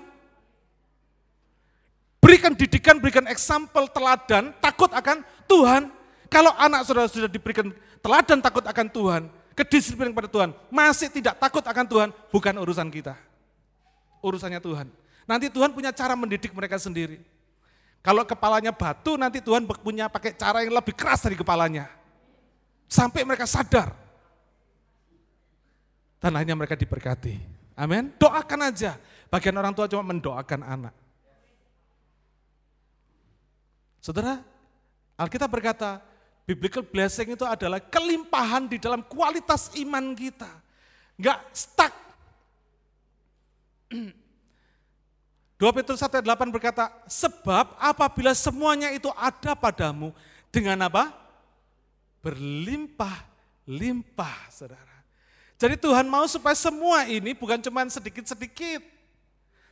Berikan didikan, berikan example, teladan, takut akan Tuhan. Kalau anak saudara sudah diberikan teladan takut akan Tuhan, kedisiplinan kepada Tuhan, masih tidak takut akan Tuhan, bukan urusan kita. Urusannya Tuhan. Nanti Tuhan punya cara mendidik mereka sendiri. Kalau kepalanya batu, nanti Tuhan punya pakai cara yang lebih keras dari kepalanya. Sampai mereka sadar dan akhirnya mereka diberkati. Amin. Doakan aja. Bagian orang tua cuma mendoakan anak. Saudara, Alkitab berkata, biblical blessing itu adalah kelimpahan di dalam kualitas iman kita. Enggak stuck. 2 Petrus 1 ayat 8 berkata, sebab apabila semuanya itu ada padamu dengan apa? Berlimpah-limpah, saudara. Jadi Tuhan mau supaya semua ini bukan cuma sedikit-sedikit.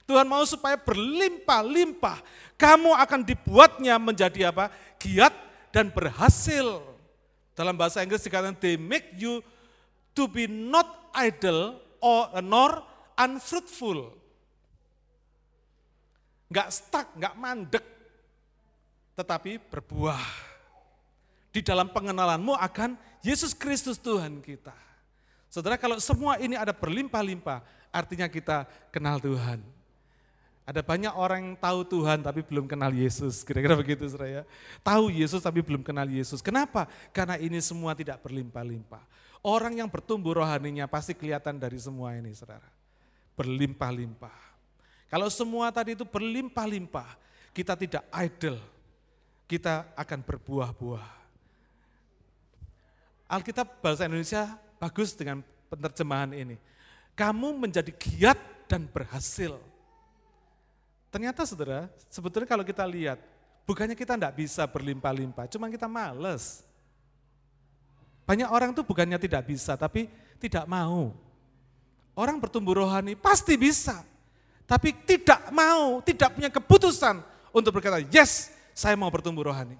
Tuhan mau supaya berlimpah-limpah. Kamu akan dibuatnya menjadi apa? Giat dan berhasil. Dalam bahasa Inggris dikatakan they make you to be not idle or nor unfruitful. Enggak stuck, enggak mandek, tetapi berbuah. Di dalam pengenalanmu akan Yesus Kristus Tuhan kita. Saudara kalau semua ini ada berlimpah-limpah, artinya kita kenal Tuhan. Ada banyak orang yang tahu Tuhan tapi belum kenal Yesus, kira-kira begitu saudara ya. Tahu Yesus tapi belum kenal Yesus. Kenapa? Karena ini semua tidak berlimpah-limpah. Orang yang bertumbuh rohaninya pasti kelihatan dari semua ini saudara. Berlimpah-limpah. Kalau semua tadi itu berlimpah-limpah, kita tidak idle, kita akan berbuah-buah. Alkitab bahasa Indonesia bagus dengan penerjemahan ini. Kamu menjadi giat dan berhasil. Ternyata saudara, sebetulnya kalau kita lihat, bukannya kita tidak bisa berlimpah-limpah, cuma kita males. Banyak orang tuh bukannya tidak bisa, tapi tidak mau. Orang bertumbuh rohani pasti bisa, tapi tidak mau, tidak punya keputusan untuk berkata, yes, saya mau bertumbuh rohani.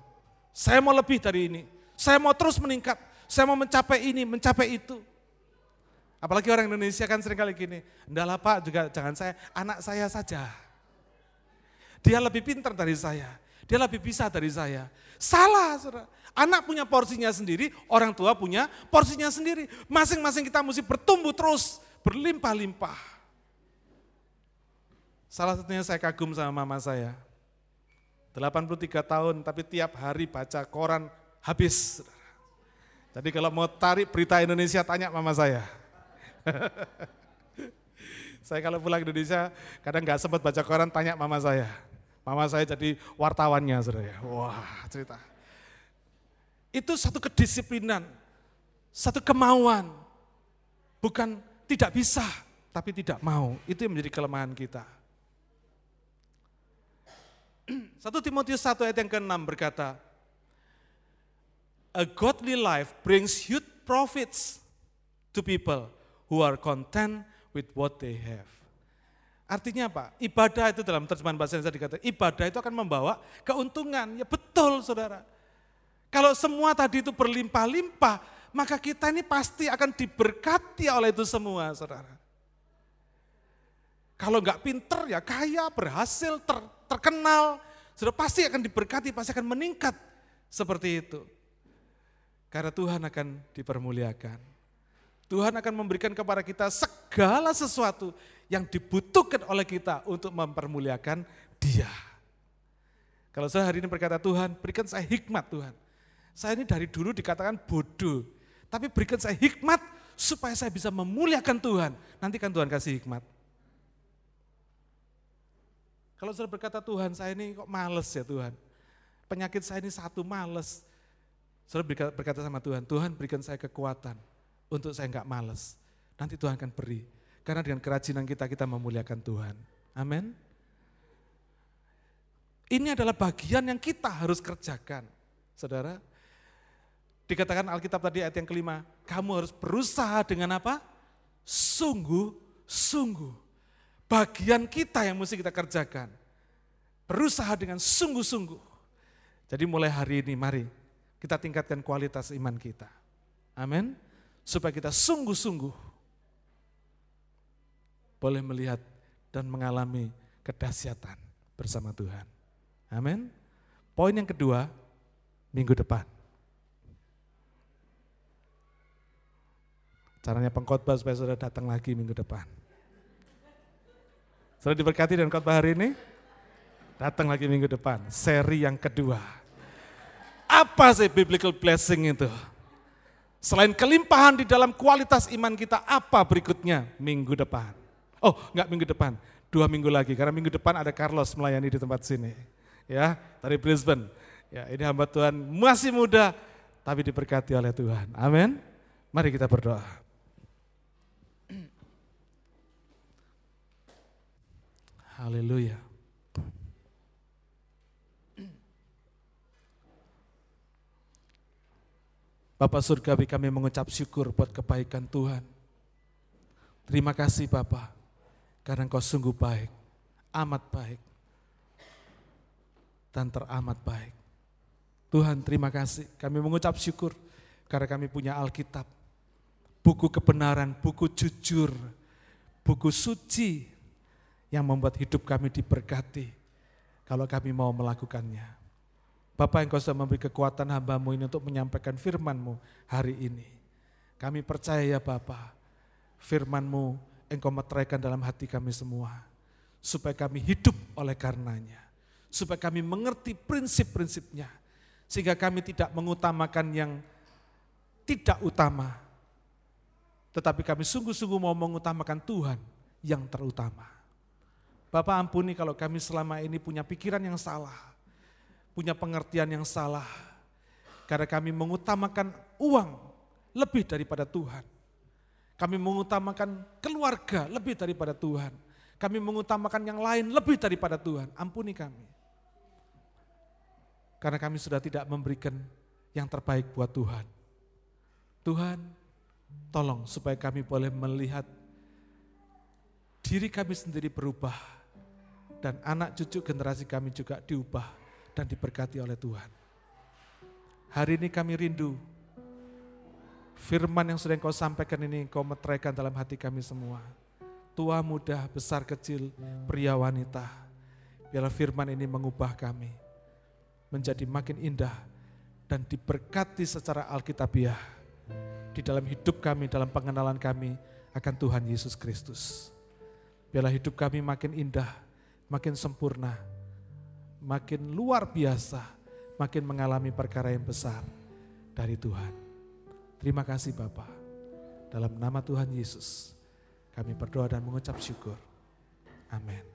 Saya mau lebih dari ini. Saya mau terus meningkat. Saya mau mencapai ini, mencapai itu. Apalagi orang Indonesia kan sering kali gini, enggak Pak juga jangan saya, anak saya saja. Dia lebih pintar dari saya, dia lebih bisa dari saya. Salah, saudara. Anak punya porsinya sendiri, orang tua punya porsinya sendiri. Masing-masing kita mesti bertumbuh terus, berlimpah-limpah. Salah satunya saya kagum sama mama saya. 83 tahun, tapi tiap hari baca koran habis. Jadi kalau mau tarik berita Indonesia, tanya mama saya. saya kalau pulang Indonesia, kadang nggak sempat baca koran, tanya mama saya. Mama saya jadi wartawannya, saudara. Wah, cerita. Itu satu kedisiplinan, satu kemauan. Bukan tidak bisa, tapi tidak mau. Itu yang menjadi kelemahan kita. 1 Timotius 1 ayat yang ke-6 berkata, A godly life brings huge profits to people who are content with what they have. Artinya apa? Ibadah itu dalam terjemahan bahasa Indonesia dikatakan, ibadah itu akan membawa keuntungan. Ya betul saudara. Kalau semua tadi itu berlimpah-limpah, maka kita ini pasti akan diberkati oleh itu semua saudara. Kalau nggak pinter ya kaya, berhasil, ter, terkenal, sudah pasti akan diberkati, pasti akan meningkat seperti itu. Karena Tuhan akan dipermuliakan. Tuhan akan memberikan kepada kita segala sesuatu yang dibutuhkan oleh kita untuk mempermuliakan dia. Kalau saya hari ini berkata, Tuhan berikan saya hikmat Tuhan. Saya ini dari dulu dikatakan bodoh, tapi berikan saya hikmat supaya saya bisa memuliakan Tuhan. Nanti kan Tuhan kasih hikmat. Kalau saya berkata Tuhan saya ini kok males ya Tuhan. Penyakit saya ini satu males. Saudara berkata sama Tuhan, Tuhan berikan saya kekuatan untuk saya nggak males. Nanti Tuhan akan beri. Karena dengan kerajinan kita, kita memuliakan Tuhan. Amin. Ini adalah bagian yang kita harus kerjakan. Saudara, dikatakan Alkitab tadi ayat yang kelima, kamu harus berusaha dengan apa? Sungguh-sungguh. Bagian kita yang mesti kita kerjakan. Berusaha dengan sungguh-sungguh. Jadi mulai hari ini mari kita tingkatkan kualitas iman kita. Amin. Supaya kita sungguh-sungguh boleh melihat dan mengalami kedahsyatan bersama Tuhan. Amin. Poin yang kedua, minggu depan. Caranya pengkhotbah supaya sudah datang lagi minggu depan. Sudah diberkati dan khotbah hari ini? Datang lagi minggu depan, seri yang kedua. Apa sih biblical blessing itu? Selain kelimpahan di dalam kualitas iman kita, apa berikutnya minggu depan? Oh, enggak minggu depan, dua minggu lagi. Karena minggu depan ada Carlos melayani di tempat sini. Ya, dari Brisbane. Ya, ini hamba Tuhan masih muda, tapi diberkati oleh Tuhan. Amin. Mari kita berdoa. Haleluya. Bapak Surgawi kami mengucap syukur buat kebaikan Tuhan. Terima kasih Bapak, karena Engkau sungguh baik, amat baik, dan teramat baik. Tuhan terima kasih, kami mengucap syukur karena kami punya Alkitab, buku kebenaran, buku jujur, buku suci yang membuat hidup kami diberkati kalau kami mau melakukannya. Bapak engkau sudah memberi kekuatan hambamu ini untuk menyampaikan firmanmu hari ini. Kami percaya ya Bapak, firmanmu engkau meteraikan dalam hati kami semua. Supaya kami hidup oleh karenanya. Supaya kami mengerti prinsip-prinsipnya. Sehingga kami tidak mengutamakan yang tidak utama. Tetapi kami sungguh-sungguh mau mengutamakan Tuhan yang terutama. Bapak ampuni kalau kami selama ini punya pikiran yang salah punya pengertian yang salah. Karena kami mengutamakan uang lebih daripada Tuhan. Kami mengutamakan keluarga lebih daripada Tuhan. Kami mengutamakan yang lain lebih daripada Tuhan. Ampuni kami. Karena kami sudah tidak memberikan yang terbaik buat Tuhan. Tuhan, tolong supaya kami boleh melihat diri kami sendiri berubah dan anak cucu generasi kami juga diubah dan diberkati oleh Tuhan. Hari ini kami rindu firman yang sudah engkau sampaikan ini engkau meteraikan dalam hati kami semua. Tua muda, besar kecil, pria wanita. Biarlah firman ini mengubah kami menjadi makin indah dan diberkati secara alkitabiah di dalam hidup kami, dalam pengenalan kami akan Tuhan Yesus Kristus. Biarlah hidup kami makin indah, makin sempurna, makin luar biasa, makin mengalami perkara yang besar dari Tuhan. Terima kasih Bapak. Dalam nama Tuhan Yesus, kami berdoa dan mengucap syukur. Amin.